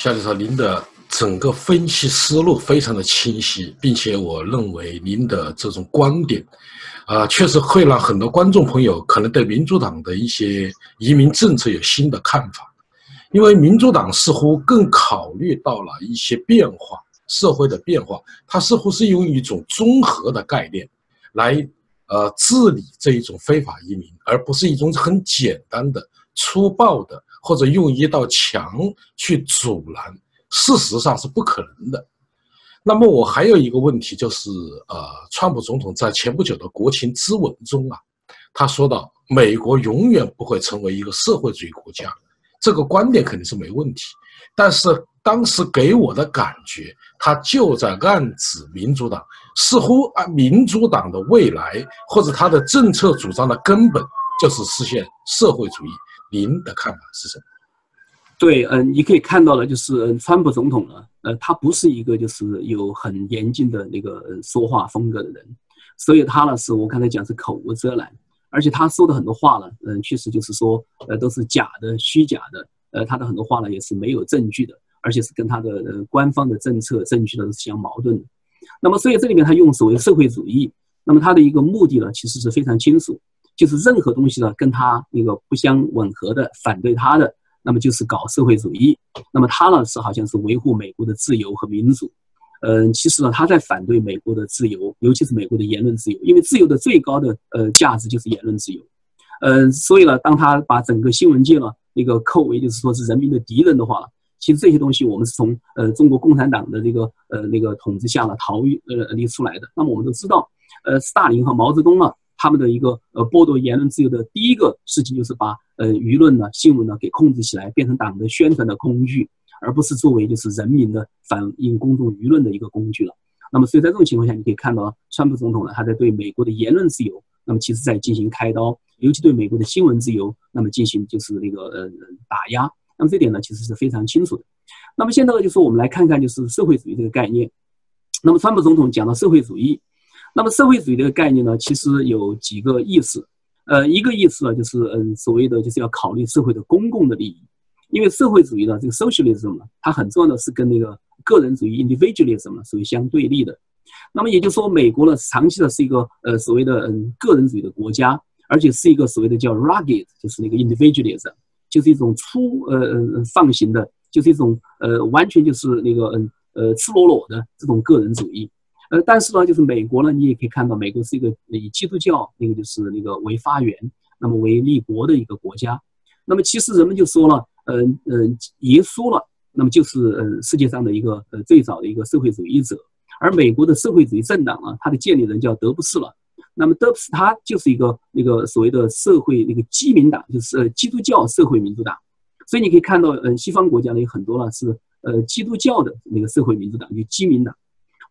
夏教授，您的整个分析思路非常的清晰，并且我认为您的这种观点，啊，确实会让很多观众朋友可能对民主党的一些移民政策有新的看法，因为民主党似乎更考虑到了一些变化，社会的变化，它似乎是用一种综合的概念来呃治理这一种非法移民，而不是一种很简单的粗暴的。或者用一道墙去阻拦，事实上是不可能的。那么我还有一个问题，就是呃，川普总统在前不久的国情咨文中啊，他说到美国永远不会成为一个社会主义国家，这个观点肯定是没问题。但是当时给我的感觉，他就在暗指民主党，似乎啊，民主党的未来或者他的政策主张的根本就是实现社会主义。您的看法是什么？对，嗯，你可以看到了，就是川普总统呢，呃，他不是一个就是有很严谨的那个说话风格的人，所以他呢是我刚才讲是口无遮拦，而且他说的很多话呢，嗯，确实就是说，呃，都是假的、虚假的，呃，他的很多话呢也是没有证据的，而且是跟他的呃官方的政策证据呢是相矛盾的。那么，所以这里面他用所谓社会主义，那么他的一个目的呢，其实是非常清楚。就是任何东西呢，跟他那个不相吻合的，反对他的，那么就是搞社会主义。那么他呢是好像是维护美国的自由和民主。嗯，其实呢他在反对美国的自由，尤其是美国的言论自由，因为自由的最高的呃价值就是言论自由。嗯，所以呢，当他把整个新闻界呢那个扣为就是说是人民的敌人的话，其实这些东西我们是从呃中国共产党的这个呃那个统治下呢逃逸呃离出来的。那么我们都知道，呃，斯大林和毛泽东呢。他们的一个呃剥夺言论自由的第一个事情，就是把呃舆论呢、新闻呢给控制起来，变成党的宣传的工具，而不是作为就是人民的反映公众舆论的一个工具了。那么，所以在这种情况下，你可以看到，川普总统呢，他在对美国的言论自由，那么其实在进行开刀，尤其对美国的新闻自由，那么进行就是那个呃打压。那么这点呢，其实是非常清楚的。那么现在呢，就是我们来看看就是社会主义这个概念。那么川普总统讲到社会主义。那么社会主义这个概念呢，其实有几个意思，呃，一个意思呢，就是嗯，所谓的就是要考虑社会的公共的利益，因为社会主义呢，这个 socialism 呢，它很重要的是跟那个个人主义 individualism 呢属于相对立的。那么也就是说，美国呢，长期的是一个呃所谓的嗯个人主义的国家，而且是一个所谓的叫 rugged，就是那个 individualism，就是一种粗呃呃放型的，就是一种呃完全就是那个嗯呃赤裸裸的这种个人主义。呃，但是呢，就是美国呢，你也可以看到，美国是一个以基督教那个就是那个为发源，那么为立国的一个国家。那么其实人们就说了，嗯嗯，耶稣了，那么就是呃世界上的一个呃最早的一个社会主义者。而美国的社会主义政党啊，它的建立人叫德布斯了。那么德布斯他就是一个那个所谓的社会那个基民党，就是呃基督教社会民主党。所以你可以看到，嗯，西方国家呢有很多呢是呃基督教的那个社会民主党，就基民党。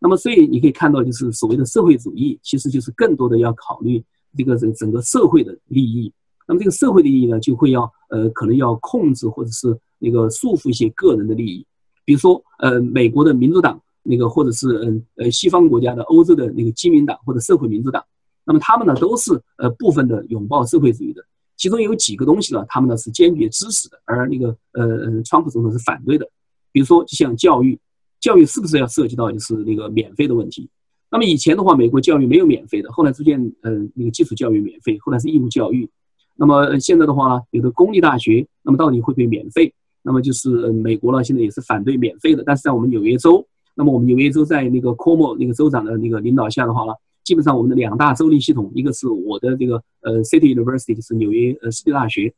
那么，所以你可以看到，就是所谓的社会主义，其实就是更多的要考虑这个整整个社会的利益。那么，这个社会的利益呢，就会要呃，可能要控制或者是那个束缚一些个人的利益。比如说，呃，美国的民主党那个，或者是嗯呃西方国家的欧洲的那个基民党或者社会民主党，那么他们呢都是呃部分的拥抱社会主义的。其中有几个东西呢，他们呢是坚决支持的，而那个呃川普总统是反对的。比如说，就像教育。教育是不是要涉及到就是那个免费的问题？那么以前的话，美国教育没有免费的，后来逐渐呃那个基础教育免费，后来是义务教育。那么现在的话呢，有的公立大学，那么到底会不会免费？那么就是美国呢，现在也是反对免费的。但是在我们纽约州，那么我们纽约州在那个 Cuomo 那个州长的那个领导下的话呢，基本上我们的两大州立系统，一个是我的这个呃 City University，就是纽约呃市立大学，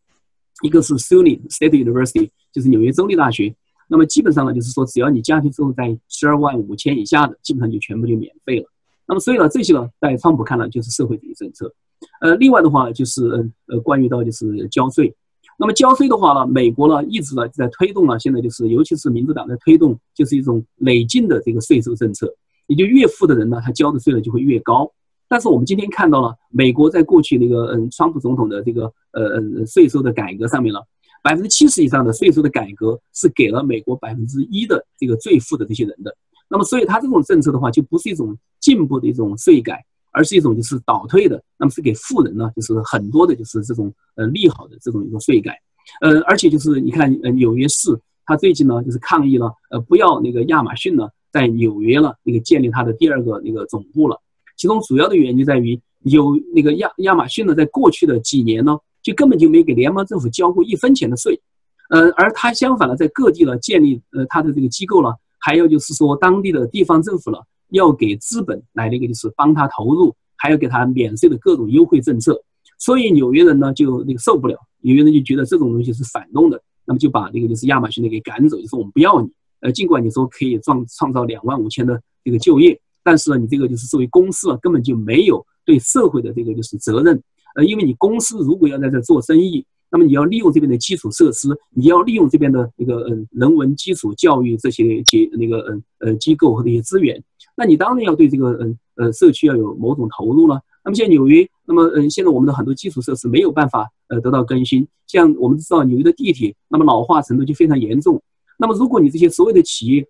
一个是 SUNY State University，就是纽约州立大学。那么基本上呢，就是说，只要你家庭收入在十二万五千以下的，基本上就全部就免费了。那么所以呢，这些呢，在川普看来就是社会主义政策。呃，另外的话就是呃，关于到就是交税。那么交税的话呢，美国呢一直呢在推动呢，现在就是尤其是民主党在推动，就是一种累进的这个税收政策。也就越富的人呢，他交的税呢就会越高。但是我们今天看到了，美国在过去那个嗯，川普总统的这个呃呃税收的改革上面呢。百分之七十以上的税收的改革是给了美国百分之一的这个最富的这些人的，那么所以他这种政策的话就不是一种进步的一种税改，而是一种就是倒退的，那么是给富人呢就是很多的就是这种呃利好的这种一种税改，呃而且就是你看呃纽约市他最近呢就是抗议了，呃，不要那个亚马逊呢在纽约了那个建立它的第二个那个总部了。其中主要的原因就在于有那个亚亚马逊呢，在过去的几年呢，就根本就没给联邦政府交过一分钱的税，呃，而他相反呢，在各地呢建立呃他的这个机构了，还有就是说当地的地方政府了要给资本来那个就是帮他投入，还要给他免税的各种优惠政策，所以纽约人呢就那个受不了，纽约人就觉得这种东西是反动的。那么就把那个就是亚马逊的给赶走，就说我们不要你。呃，尽管你说可以创创造两万五千的这个就业，但是呢，你这个就是作为公司啊，根本就没有对社会的这个就是责任。呃，因为你公司如果要在这做生意，那么你要利用这边的基础设施，你要利用这边的那个嗯人文基础教育这些结那个嗯呃机构和这些资源，那你当然要对这个嗯呃社区要有某种投入了。那么像纽约，那么嗯，现在我们的很多基础设施没有办法呃得到更新。像我们知道纽约的地铁，那么老化程度就非常严重。那么如果你这些所有的企业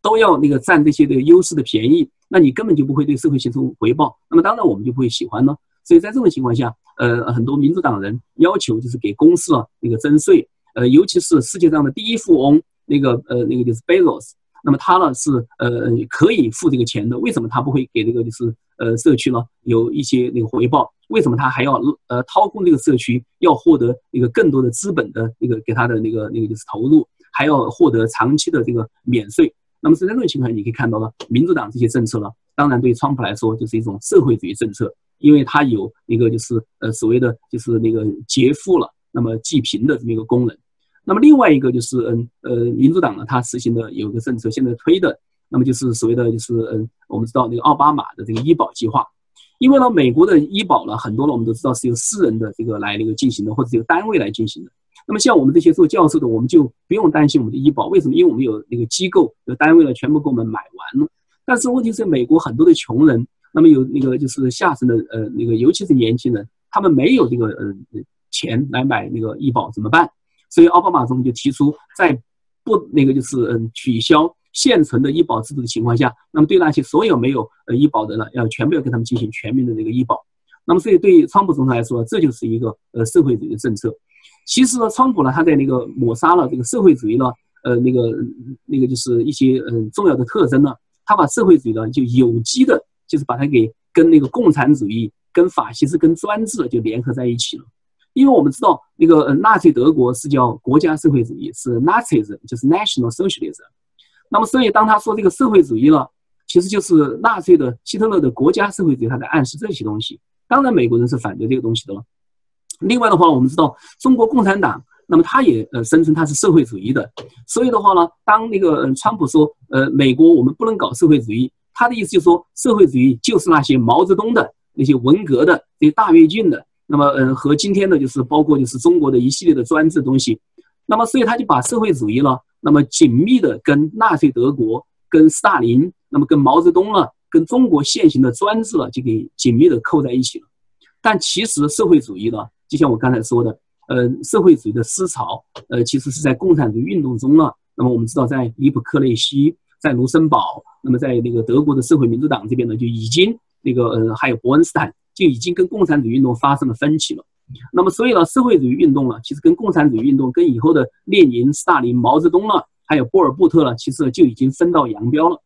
都要那个占这些的优势的便宜，那你根本就不会对社会形成回报。那么当然我们就不会喜欢呢。所以在这种情况下，呃，很多民主党人要求就是给公司啊那个征税，呃，尤其是世界上的第一富翁那个呃那个就是 Bezos。那么他呢是呃可以付这个钱的，为什么他不会给这个就是呃社区呢有一些那个回报？为什么他还要呃掏空这个社区，要获得一个更多的资本的那个给他的那个那个就是投入，还要获得长期的这个免税？那么在这种情况下，你可以看到呢，民主党这些政策呢，当然对川普来说就是一种社会主义政策，因为它有一个就是呃所谓的就是那个劫富了，那么济贫的这么一个功能。那么另外一个就是，嗯，呃，民主党呢，它实行的有一个政策，现在推的，那么就是所谓的就是，嗯，我们知道那个奥巴马的这个医保计划，因为呢，美国的医保呢，很多呢，我们都知道是由私人的这个来那个进行的，或者由单位来进行的。那么像我们这些做教授的，我们就不用担心我们的医保，为什么？因为我们有那个机构有单位呢，全部给我们买完了。但是问题是，美国很多的穷人，那么有那个就是下层的，呃，那个尤其是年轻人，他们没有这个，呃，钱来买那个医保，怎么办？所以奥巴马总统就提出，在不那个就是嗯取消现存的医保制度的情况下，那么对那些所有没有呃医保的呢，要全部要给他们进行全民的这个医保。那么所以对于川普总统来说，这就是一个呃社会主义的政策。其实呢，川普呢他在那个抹杀了这个社会主义呢呃那个那个就是一些嗯重要的特征呢，他把社会主义呢就有机的，就是把它给跟那个共产主义、跟法西斯、跟专制就联合在一起了。因为我们知道，那个，纳粹德国是叫国家社会主义，是 Nazism，就是 National Socialism。那么，所以当他说这个社会主义了，其实就是纳粹的希特勒的国家社会主义，他在暗示这些东西。当然，美国人是反对这个东西的了。另外的话，我们知道中国共产党，那么他也呃声称他是社会主义的。所以的话呢，当那个川普说呃美国我们不能搞社会主义，他的意思就是说社会主义就是那些毛泽东的那些文革的这些大跃进的。那么，嗯，和今天的就是包括就是中国的一系列的专制东西，那么所以他就把社会主义呢，那么紧密的跟纳粹德国、跟斯大林、那么跟毛泽东了、跟中国现行的专制了，就给紧密的扣在一起了。但其实社会主义呢，就像我刚才说的，呃，社会主义的思潮，呃，其实是在共产主义运动中呢。那么我们知道，在尼普克内西、在卢森堡，那么在那个德国的社会民主党这边呢，就已经那个，呃，还有伯恩斯坦。就已经跟共产主义运动发生了分歧了，那么所以呢，社会主义运动呢，其实跟共产主义运动跟以后的列宁、斯大林、毛泽东了，还有波尔布特了，其实就已经分道扬镳了。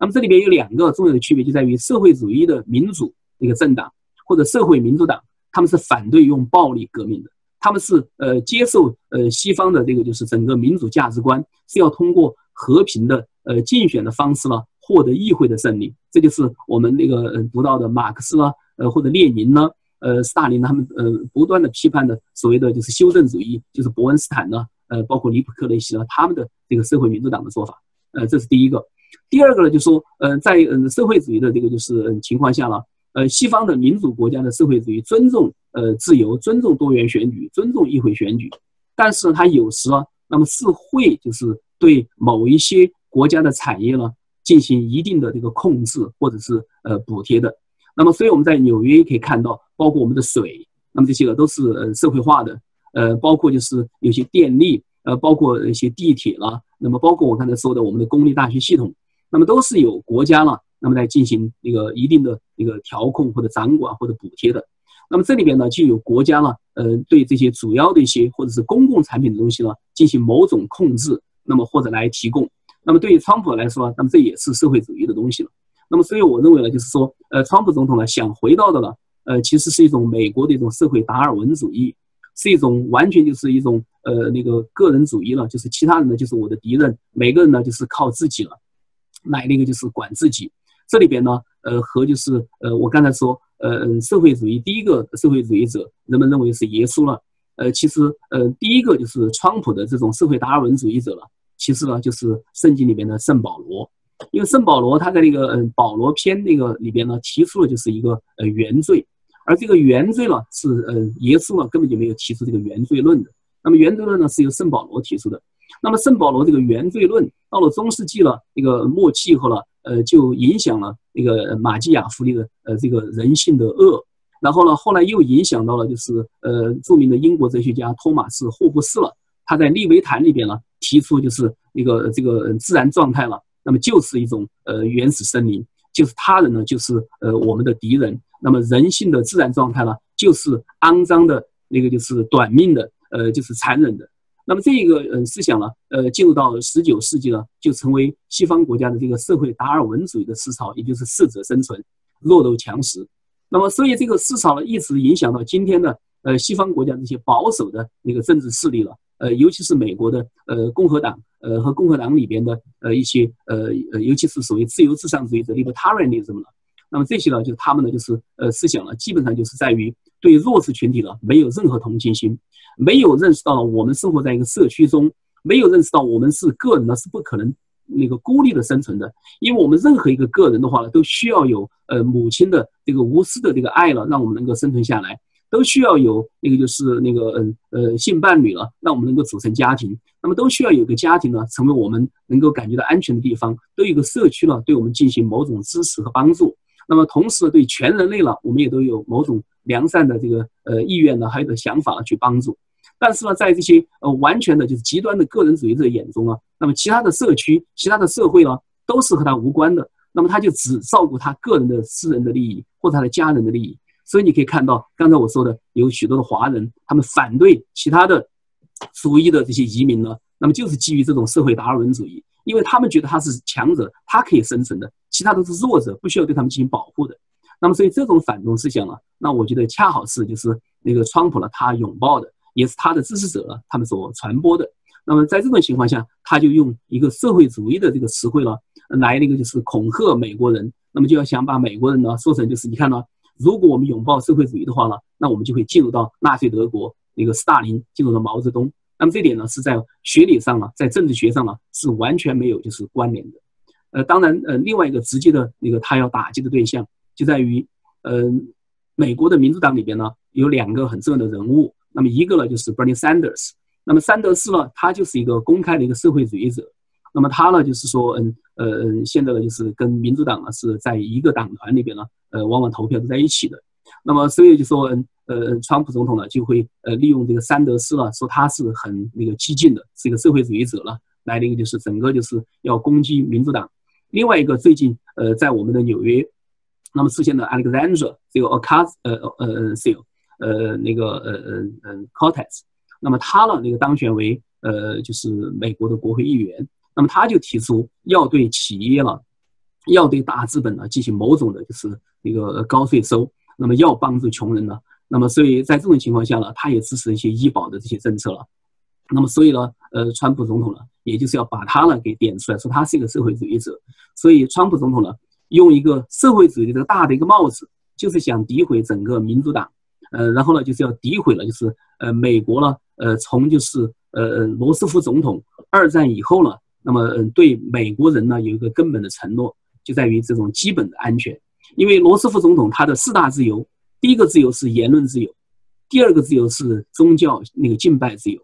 那么这里边有两个重要的区别，就在于社会主义的民主那个政党或者社会民主党，他们是反对用暴力革命的，他们是呃接受呃西方的这个就是整个民主价值观是要通过和平的呃竞选的方式呢获得议会的胜利，这就是我们那个读到的马克思呢。呃，或者列宁呢？呃，斯大林他们呃不断的批判的所谓的就是修正主义，就是伯恩斯坦呢，呃，包括尼普克雷西呢，他们的这个社会民主党的说法，呃，这是第一个。第二个呢，就说，呃，在嗯社会主义的这个就是情况下呢，呃，西方的民主国家的社会主义尊重呃自由，尊重多元选举，尊重议会选举，但是它有时呢，那么是会就是对某一些国家的产业呢进行一定的这个控制或者是呃补贴的。那么，所以我们在纽约也可以看到，包括我们的水，那么这些个都是呃社会化的，呃，包括就是有些电力，呃，包括一些地铁啦，那么包括我刚才说的我们的公立大学系统，那么都是有国家了，那么在进行一个一定的一个调控或者掌管或者补贴的。那么这里边呢，就有国家呢，呃，对这些主要的一些或者是公共产品的东西呢，进行某种控制，那么或者来提供。那么对于川普来说，那么这也是社会主义的东西了。那么所以我认为呢，就是说，呃，川普总统呢想回到的呢，呃，其实是一种美国的一种社会达尔文主义，是一种完全就是一种呃那个个人主义了，就是其他人呢就是我的敌人，每个人呢就是靠自己了，来那个就是管自己。这里边呢，呃，和就是呃我刚才说，呃，社会主义第一个社会主义者，人们认为是耶稣了。呃，其实呃第一个就是川普的这种社会达尔文主义者了。其次呢，就是圣经里面的圣保罗，因为圣保罗他在那个嗯保罗篇那个里边呢，提出了就是一个呃原罪，而这个原罪呢是呃耶稣呢根本就没有提出这个原罪论的。那么原罪论呢是由圣保罗提出的。那么圣保罗这个原罪论到了中世纪了那个末期以后呢，呃就影响了那个马基雅夫利的呃这个人性的恶，然后呢后来又影响到了就是呃著名的英国哲学家托马斯霍布斯了，他在利维坦里边呢。提出就是一个这个自然状态了，那么就是一种呃原始森林，就是他人呢就是呃我们的敌人，那么人性的自然状态呢就是肮脏的那个就是短命的呃就是残忍的，那么这个呃思想呢呃进入到十九世纪呢就成为西方国家的这个社会达尔文主义的思潮，也就是适者生存，弱肉强食，那么所以这个思潮呢一直影响到今天的呃西方国家这些保守的那个政治势力了。呃，尤其是美国的呃共和党，呃和共和党里边的呃一些呃呃，尤其是所谓自由至上主义者 （libertarianism） 了。那么这些呢，就是他们呢，就是呃思想呢，基本上就是在于对弱势群体呢没有任何同情心，没有认识到我们生活在一个社区中，没有认识到我们是个人呢是不可能那个孤立的生存的，因为我们任何一个个人的话呢，都需要有呃母亲的这个无私的这个爱了，让我们能够生存下来。都需要有那个就是那个嗯呃性伴侣了，让我们能够组成家庭。那么都需要有个家庭呢，成为我们能够感觉到安全的地方。都有个社区呢，对我们进行某种支持和帮助。那么同时对全人类了，我们也都有某种良善的这个呃意愿呢，还有的想法去帮助。但是呢，在这些呃完全的就是极端的个人主义者眼中啊，那么其他的社区、其他的社会呢，都是和他无关的。那么他就只照顾他个人的私人的利益或者他的家人的利益。所以你可以看到，刚才我说的有许多的华人，他们反对其他的族裔的这些移民呢，那么就是基于这种社会达尔文主义，因为他们觉得他是强者，他可以生存的，其他都是弱者，不需要对他们进行保护的。那么所以这种反动思想呢，那我觉得恰好是就是那个川普呢他拥抱的，也是他的支持者他们所传播的。那么在这种情况下，他就用一个社会主义的这个词汇了，来那个就是恐吓美国人，那么就要想把美国人呢说成就是你看呢。如果我们拥抱社会主义的话呢，那我们就会进入到纳粹德国那个斯大林，进入到毛泽东。那么这点呢，是在学理上呢，在政治学上呢，是完全没有就是关联的。呃，当然，呃，另外一个直接的那个他要打击的对象，就在于，呃，美国的民主党里边呢，有两个很重要的人物。那么一个呢，就是 Bernie Sanders。那么桑德斯呢，他就是一个公开的一个社会主义者。那么他呢，就是说，嗯，呃，现在呢，就是跟民主党呢是在一个党团里边呢，呃，往往投票都在一起的。那么所以就说，嗯，呃，川普总统呢就会呃利用这个桑德斯了，说他是很那个激进的，是一个社会主义者了，来那个就是整个就是要攻击民主党。另外一个最近呃在我们的纽约，那么出现的 Alexander 这个 Ocasio 呃呃 s i l 呃那个呃呃呃 Cortez，那么他呢那个当选为呃就是美国的国会议员。那么他就提出要对企业了，要对大资本呢进行某种的，就是一个高税收。那么要帮助穷人呢。那么所以在这种情况下呢，他也支持一些医保的这些政策了。那么所以呢，呃，川普总统呢，也就是要把他呢给点出来，说他是一个社会主义者。所以川普总统呢，用一个社会主义的大的一个帽子，就是想诋毁整个民主党。呃，然后呢，就是要诋毁了，就是呃美国呢，呃从就是呃罗斯福总统二战以后呢。那么，嗯，对美国人呢，有一个根本的承诺，就在于这种基本的安全。因为罗斯福总统他的四大自由，第一个自由是言论自由，第二个自由是宗教那个敬拜自由，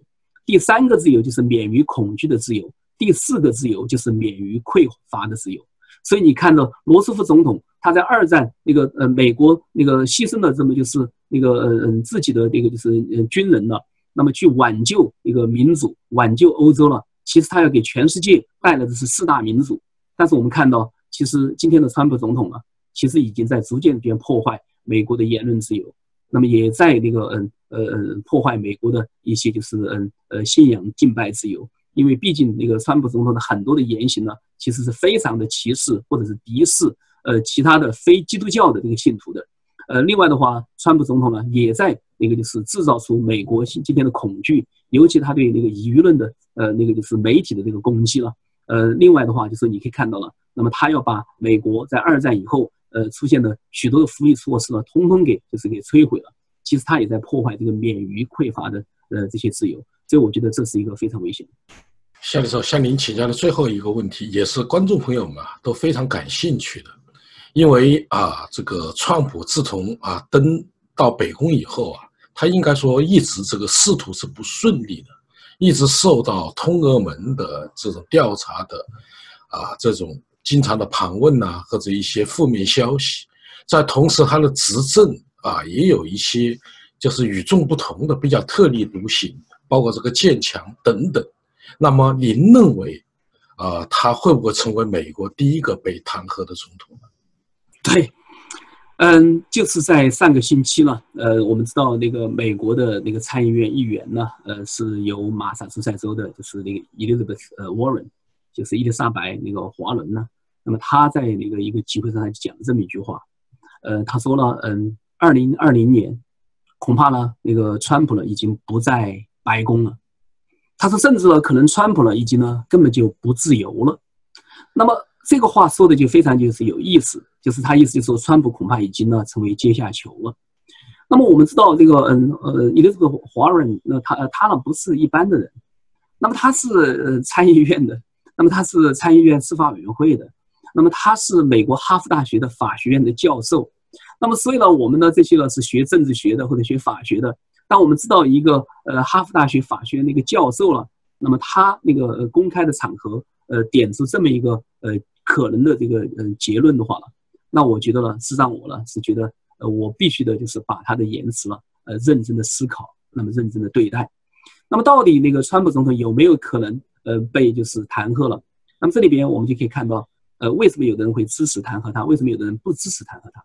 第三个自由就是免于恐惧的自由，第四个自由就是免于匮乏的自由。所以你看到罗斯福总统他在二战那个呃美国那个牺牲了这么就是那个呃自己的那个就是呃军人了，那么去挽救一个民主，挽救欧洲了。其实他要给全世界带来的是四大民主，但是我们看到，其实今天的川普总统啊，其实已经在逐渐边破坏美国的言论自由，那么也在那个嗯呃破坏美国的一些就是嗯呃信仰敬拜自由，因为毕竟那个川普总统的很多的言行呢，其实是非常的歧视或者是敌视呃其他的非基督教的这个信徒的。呃，另外的话，川普总统呢也在那个就是制造出美国今今天的恐惧，尤其他对那个舆论的呃那个就是媒体的这个攻击了。呃，另外的话就是你可以看到了，那么他要把美国在二战以后呃出现的许多的福利措施呢，通通给就是给摧毁了。其实他也在破坏这个免于匮乏的呃这些自由，所以我觉得这是一个非常危险。夏教授向您请教的最后一个问题，也是观众朋友们啊都非常感兴趣的。因为啊，这个川普自从啊登到北宫以后啊，他应该说一直这个仕途是不顺利的，一直受到通俄门的这种调查的啊这种经常的盘问呐，或者一些负面消息。在同时，他的执政啊也有一些就是与众不同的、比较特立独行，包括这个建墙等等。那么，您认为啊，他会不会成为美国第一个被弹劾的总统呢？对，嗯，就是在上个星期呢，呃，我们知道那个美国的那个参议院议员呢，呃，是由马萨诸塞州的，就是那个 Elizabeth 呃 Warren，就是伊丽莎白那个华伦呢，那么他在那个一个集会上就讲了这么一句话，呃，他说了，嗯，二零二零年恐怕呢，那个川普呢已经不在白宫了，他说甚至呢可能川普呢已经呢根本就不自由了，那么。这个话说的就非常就是有意思，就是他意思就是说，川普恐怕已经呢成为阶下囚了。那么我们知道这个，嗯呃，伊丽莎白华人，那他他呢不是一般的人，那么他是参议院的，那么他是参议院司法委员会的，那么他是美国哈佛大学的法学院的教授。那么所以呢，我们呢这些呢是学政治学的或者学法学的，当我们知道一个呃哈佛大学法学院那个教授了，那么他那个公开的场合呃点出这么一个呃。可能的这个嗯结论的话呢，那我觉得呢是让我呢是觉得呃我必须的就是把他的言辞呢呃认真的思考，那么认真的对待。那么到底那个川普总统有没有可能呃被就是弹劾了？那么这里边我们就可以看到呃为什么有的人会支持弹劾他，为什么有的人不支持弹劾他？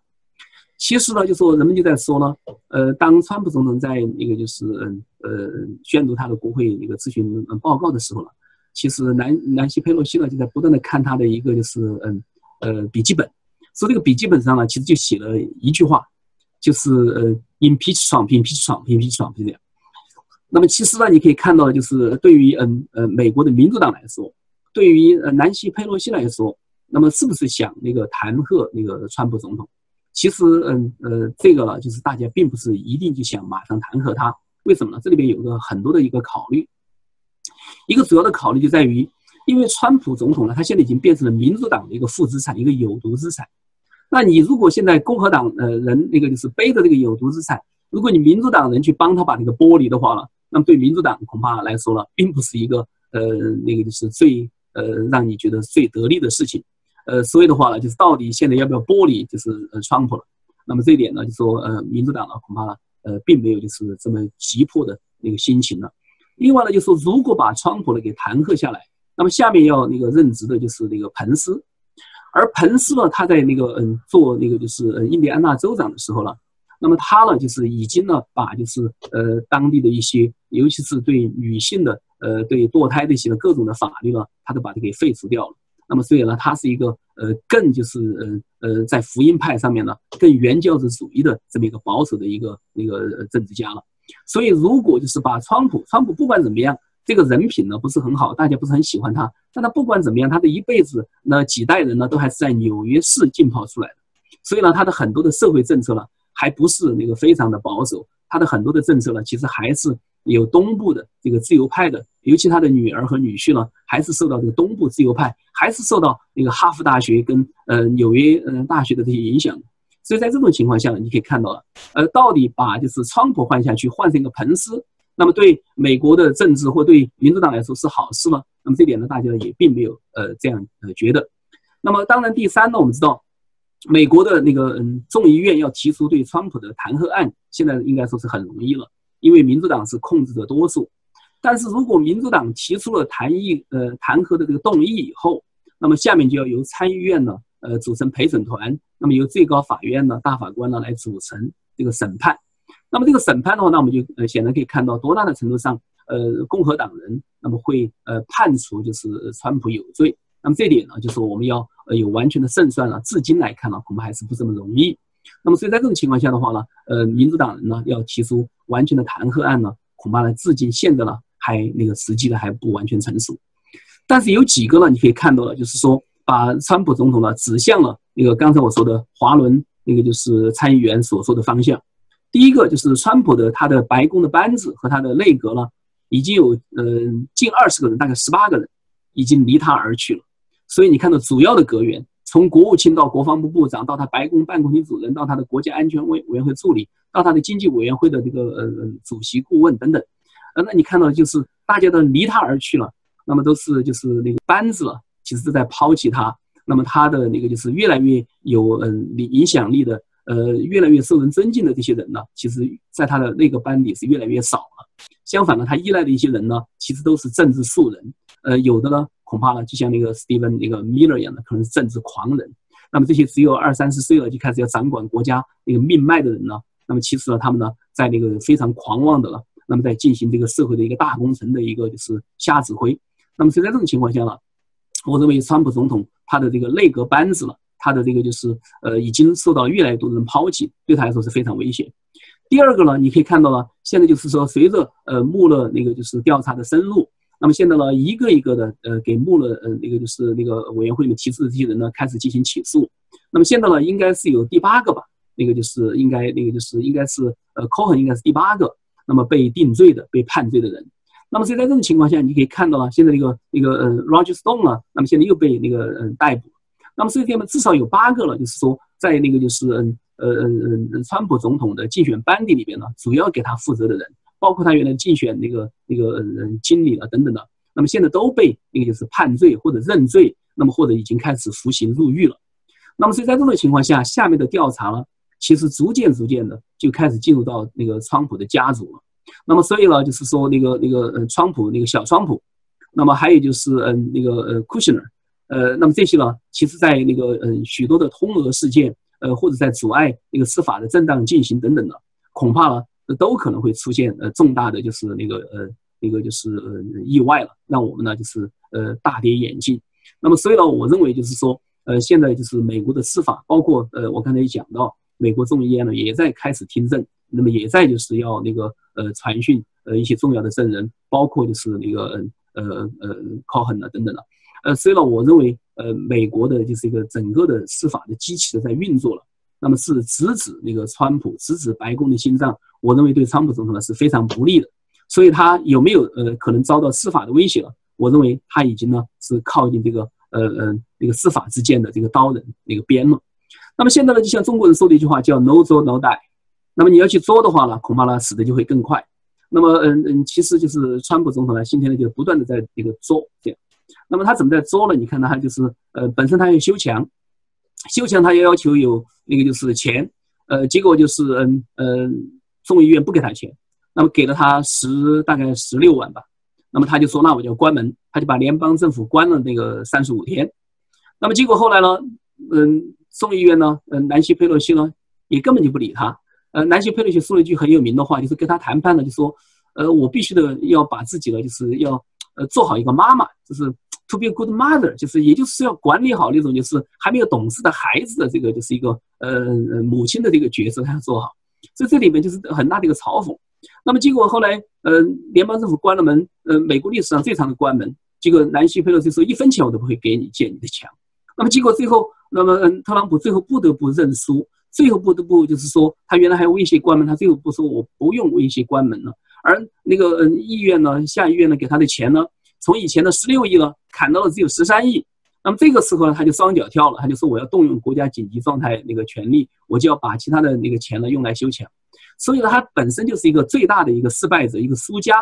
其实呢就说人们就在说呢呃当川普总统在那个就是嗯呃宣读他的国会一个咨询报告的时候呢。其实南南希佩洛西呢就在不断的看他的一个就是嗯呃笔记本，说这个笔记本上呢其实就写了一句话，就是呃 impeach Trump，impeach Trump，impeach Trump 这样。那么其实呢你可以看到就是对于嗯呃美国的民主党来说，对于呃南希佩洛西来说，那么是不是想那个弹劾那个川普总统？其实嗯呃这个呢就是大家并不是一定就想马上弹劾他，为什么呢？这里边有个很多的一个考虑。一个主要的考虑就在于，因为川普总统呢，他现在已经变成了民主党的一个负资产，一个有毒资产。那你如果现在共和党呃人那个就是背着这个有毒资产，如果你民主党人去帮他把这个剥离的话呢，那么对民主党恐怕来说呢，并不是一个呃那个就是最呃让你觉得最得力的事情。呃，所以的话呢，就是到底现在要不要剥离就是呃川普了？那么这一点呢，就说呃民主党呢恐怕呢呃并没有就是这么急迫的那个心情了。另外呢，就是说，如果把川普呢给弹劾下来，那么下面要那个任职的就是那个彭斯，而彭斯呢，他在那个嗯做那个就是印第安纳州长的时候呢，那么他呢就是已经呢把就是呃当地的一些，尤其是对女性的呃对堕胎的一些各种的法律呢，他都把它给废除掉了。那么所以呢，他是一个呃更就是呃呃在福音派上面呢更原教旨主义的这么一个保守的一个那个政治家了。所以，如果就是把川普，川普不管怎么样，这个人品呢不是很好，大家不是很喜欢他。但他不管怎么样，他的一辈子那几代人呢都还是在纽约市浸泡出来的。所以呢，他的很多的社会政策呢还不是那个非常的保守，他的很多的政策呢其实还是有东部的这个自由派的，尤其他的女儿和女婿呢还是受到这个东部自由派，还是受到那个哈佛大学跟呃纽约嗯大学的这些影响。所以在这种情况下，你可以看到了，呃，到底把就是川普换下去，换成一个彭斯，那么对美国的政治或对民主党来说是好事吗？那么这点呢，大家也并没有呃这样呃觉得。那么当然，第三呢，我们知道，美国的那个嗯众议院要提出对川普的弹劾案，现在应该说是很容易了，因为民主党是控制着多数。但是如果民主党提出了弹议呃弹劾的这个动议以后，那么下面就要由参议院呢。呃，组成陪审团，那么由最高法院呢大法官呢来组成这个审判。那么这个审判的话，那我们就呃显然可以看到多大的程度上，呃共和党人那么会呃判处就是川普有罪。那么这点呢，就是我们要呃有完全的胜算了。至今来看呢，恐怕还是不这么容易。那么所以在这种情况下的话呢，呃，民主党人呢要提出完全的弹劾案呢，恐怕呢至今现在呢还那个时机呢还不完全成熟。但是有几个呢，你可以看到了，就是说把川普总统呢指向了那个刚才我说的华伦那个就是参议员所说的方向。第一个就是川普的他的白宫的班子和他的内阁呢，已经有嗯近二十个人，大概十八个人已经离他而去了。所以你看到主要的阁员，从国务卿到国防部部长，到他白宫办公厅主任，到他的国家安全委委员会助理，到他的经济委员会的这个呃主席顾问等等，呃，那你看到就是大家都离他而去了，那么都是就是那个班子了，其实都在抛弃他，那么他的那个就是越来越有嗯影响力的，呃，越来越受人尊敬的这些人呢，其实在他的那个班底是越来越少了。相反呢，他依赖的一些人呢，其实都是政治素人，呃，有的呢。恐怕呢，就像那个 Steven 那个 Miller 一样的，可能是政治狂人。那么这些只有二三十岁了就开始要掌管国家那个命脉的人呢，那么其实呢，他们呢，在那个非常狂妄的了，那么在进行这个社会的一个大工程的一个就是瞎指挥。那么所以在这种情况下呢，我认为川普总统他的这个内阁班子了，他的这个就是呃，已经受到越来越多的人抛弃，对他来说是非常危险。第二个呢，你可以看到呢，现在就是说，随着呃穆勒那个就是调查的深入。那么现在呢，一个一个的，呃，给穆勒，呃，那个就是那个委员会里面提出的这些人呢，开始进行起诉。那么现在呢，应该是有第八个吧？那个就是应该，那个就是应该是，呃，Cohen 应该是第八个，那么被定罪的、被判罪的人。那么所以在这种情况下，你可以看到了，现在那个那个，呃，Roger Stone 呢，那么现在又被那个，嗯，逮捕。那么所以这边至少有八个了，就是说在那个就是，嗯，呃，嗯嗯，川普总统的竞选班底里边呢，主要给他负责的人。包括他原来竞选那个那个嗯经理啊等等的，那么现在都被那个就是判罪或者认罪，那么或者已经开始服刑入狱了。那么所以在这种情况下，下面的调查呢，其实逐渐逐渐的就开始进入到那个川普的家族了。那么所以呢，就是说那个那个呃川普那个小川普，那么还有就是嗯那个呃库什纳，呃那么这些呢，其实在那个嗯许多的通俄事件，呃或者在阻碍那个司法的正当进行等等的，恐怕呢。都可能会出现呃重大的就是那个呃那个就是呃意外了，让我们呢就是呃大跌眼镜。那么所以呢，我认为就是说呃现在就是美国的司法，包括呃我刚才也讲到，美国众议院呢也在开始听证，那么也在就是要那个呃传讯呃一些重要的证人，包括就是那个呃呃 Cohen 啊等等的。呃所以呢，我认为呃美国的就是一个整个的司法的机器的在运作了，那么是直指那个川普，直指白宫的心脏。我认为对川普总统呢是非常不利的，所以他有没有呃可能遭到司法的威胁了？我认为他已经呢是靠近这个呃呃那个司法之间的这个刀刃那个边了。那么现在呢，就像中国人说的一句话叫 “no 做 no die”，那么你要去做的话呢，恐怕呢死的就会更快。那么嗯嗯，其实就是川普总统呢，今天呢就不断的在这个作这样。那么他怎么在作呢？你看他就是呃本身他要修墙，修墙他也要求有那个就是钱，呃结果就是嗯嗯。众议院不给他钱，那么给了他十大概十六万吧，那么他就说那我就关门，他就把联邦政府关了那个三十五天，那么结果后来呢，嗯，众议院呢，嗯，南希佩洛西呢也根本就不理他，呃，南希佩洛西说了一句很有名的话，就是跟他谈判呢，就说，呃，我必须的要把自己呢，就是要呃做好一个妈妈，就是 to be a good mother，就是也就是要管理好那种就是还没有懂事的孩子的这个就是一个呃母亲的这个角色，他要做好。所以这里面就是很大的一个嘲讽。那么结果后来，呃，联邦政府关了门，呃，美国历史上最长的关门。结果南希·佩洛西说一分钱我都不会给你建你的墙。那么结果最后，那么，特朗普最后不得不认输，最后不得不就是说，他原来还威胁关门，他最后不说我不用威胁关门了。而那个嗯，议院呢，下议院呢给他的钱呢，从以前的十六亿呢砍到了只有十三亿。那么这个时候呢，他就双脚跳了，他就说我要动用国家紧急状态那个权利，我就要把其他的那个钱呢用来修墙。所以呢，他本身就是一个最大的一个失败者，一个输家。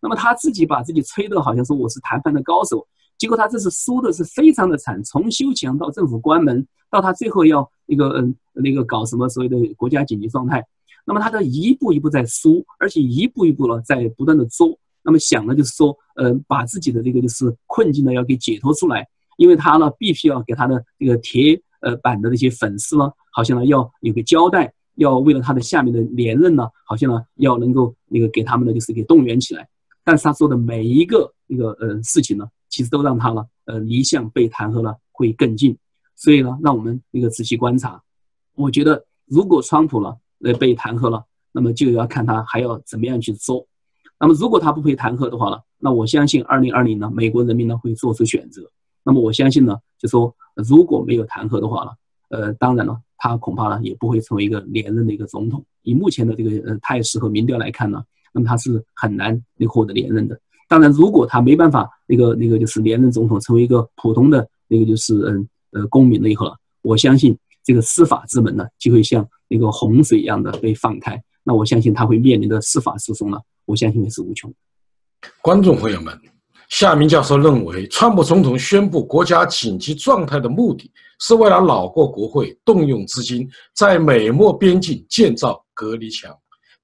那么他自己把自己吹得好像说我是谈判的高手，结果他这次输的是非常的惨，从修墙到政府关门，到他最后要那个嗯那个搞什么所谓的国家紧急状态，那么他的一步一步在输，而且一步一步呢在不断的做，那么想呢就是说，呃，把自己的这个就是困境呢要给解脱出来。因为他呢，必须要给他的这个铁呃板的那些粉丝呢，好像呢要有个交代，要为了他的下面的连任呢，好像呢要能够那个给他们的就是给动员起来。但是他做的每一个那个呃事情呢，其实都让他呢呃离向被弹劾呢会更近。所以呢，让我们那个仔细观察。我觉得，如果川普呢呃被弹劾了，那么就要看他还要怎么样去做。那么如果他不被弹劾的话呢，那我相信二零二零呢，美国人民呢会做出选择。那么我相信呢，就说如果没有弹劾的话呢，呃，当然了，他恐怕呢也不会成为一个连任的一个总统。以目前的这个呃态势和民调来看呢，那么他是很难那个获得连任的。当然，如果他没办法那个那个就是连任总统，成为一个普通的那个就是嗯呃公民了以后，我相信这个司法之门呢就会像那个洪水一样的被放开。那我相信他会面临的司法诉讼呢，我相信也是无穷。观众朋友们。夏明教授认为，川普总统宣布国家紧急状态的目的是为了绕过国会，动用资金在美墨边境建造隔离墙。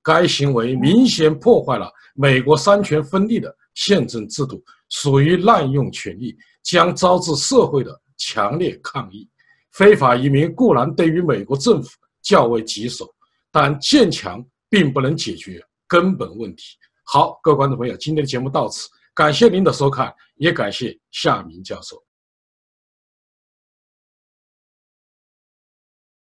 该行为明显破坏了美国三权分立的宪政制度，属于滥用权力，将招致社会的强烈抗议。非法移民固然对于美国政府较为棘手，但建强并不能解决根本问题。好，各位观众朋友，今天的节目到此。感谢您的收看，也感谢夏明教授。